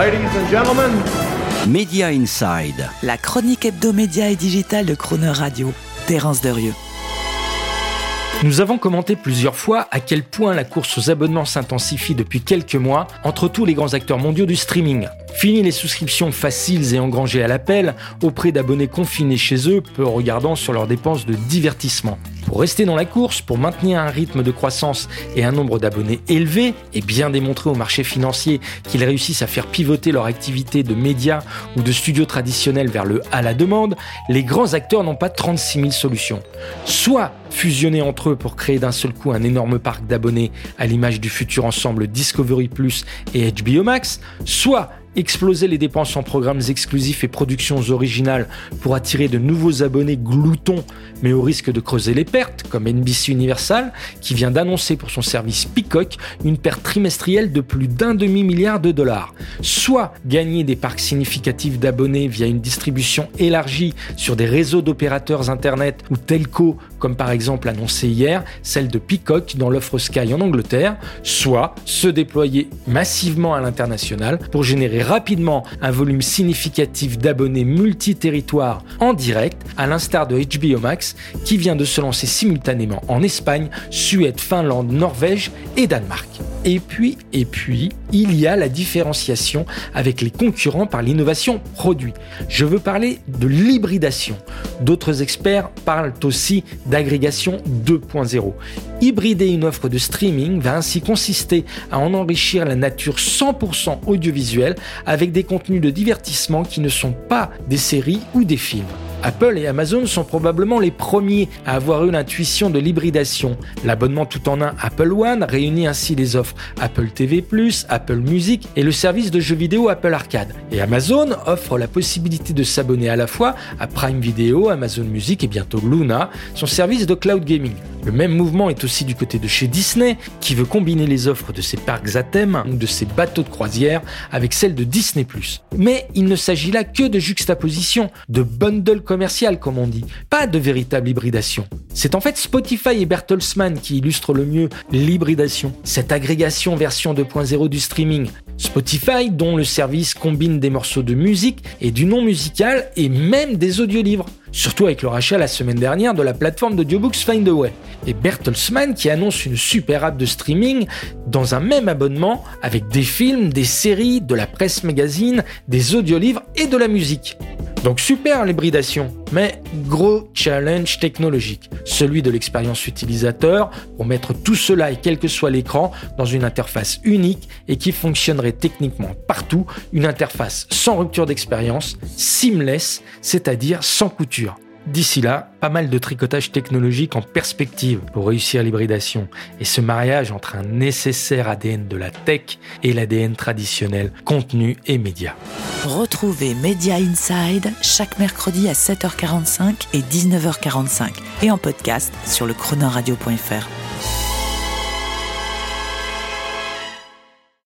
Ladies and gentlemen, Media Inside. La chronique hebdomédia et digitale de Croner Radio. Terence Derieux. Nous avons commenté plusieurs fois à quel point la course aux abonnements s'intensifie depuis quelques mois entre tous les grands acteurs mondiaux du streaming. Fini les souscriptions faciles et engrangées à l'appel auprès d'abonnés confinés chez eux, peu regardant sur leurs dépenses de divertissement. Pour rester dans la course, pour maintenir un rythme de croissance et un nombre d'abonnés élevé, et bien démontrer au marché financier qu'ils réussissent à faire pivoter leur activité de médias ou de studios traditionnels vers le à la demande, les grands acteurs n'ont pas 36 000 solutions. Soit fusionner entre eux pour créer d'un seul coup un énorme parc d'abonnés à l'image du futur ensemble Discovery Plus et HBO Max, soit exploser les dépenses en programmes exclusifs et productions originales pour attirer de nouveaux abonnés gloutons, mais au risque de creuser les pertes, comme NBC Universal, qui vient d'annoncer pour son service Peacock une perte trimestrielle de plus d'un demi-milliard de dollars. Soit gagner des parcs significatifs d'abonnés via une distribution élargie sur des réseaux d'opérateurs Internet ou telco, comme par exemple annoncé hier, celle de Peacock dans l'offre Sky en Angleterre, soit se déployer massivement à l'international pour générer rapidement un volume significatif d'abonnés multi-territoires en direct, à l'instar de HBO Max, qui vient de se lancer simultanément en Espagne, Suède, Finlande, Norvège et Danemark. Et puis, et puis, il y a la différenciation avec les concurrents par l'innovation produit. Je veux parler de l'hybridation. D'autres experts parlent aussi d'agrégation 2.0. Hybrider une offre de streaming va ainsi consister à en enrichir la nature 100% audiovisuelle avec des contenus de divertissement qui ne sont pas des séries ou des films. Apple et Amazon sont probablement les premiers à avoir eu l'intuition de l'hybridation. L'abonnement tout en un Apple One réunit ainsi les offres Apple TV+, Apple Music et le service de jeux vidéo Apple Arcade. Et Amazon offre la possibilité de s'abonner à la fois à Prime Video, Amazon Music et bientôt Luna, son service de cloud gaming. Le même mouvement est aussi du côté de chez Disney, qui veut combiner les offres de ses parcs à thème ou de ses bateaux de croisière avec celles de Disney+. Mais il ne s'agit là que de juxtaposition, de bundle commercial comme on dit, pas de véritable hybridation. C'est en fait Spotify et Bertelsmann qui illustrent le mieux l'hybridation, cette agrégation version 2.0 du streaming. Spotify, dont le service combine des morceaux de musique et du non musical et même des audiolivres surtout avec le rachat la semaine dernière de la plateforme d'audiobooks Findaway. Et Bertelsmann qui annonce une super app de streaming dans un même abonnement avec des films, des séries, de la presse magazine, des audiolivres et de la musique. Donc super l'hybridation, mais gros challenge technologique, celui de l'expérience utilisateur pour mettre tout cela et quel que soit l'écran dans une interface unique et qui fonctionnerait techniquement partout, une interface sans rupture d'expérience, seamless, c'est-à-dire sans couture. D'ici là, pas mal de tricotage technologique en perspective pour réussir l'hybridation et ce mariage entre un nécessaire ADN de la tech et l'ADN traditionnel contenu et média. Retrouvez Media Inside chaque mercredi à 7h45 et 19h45 et en podcast sur le chronoradio.fr.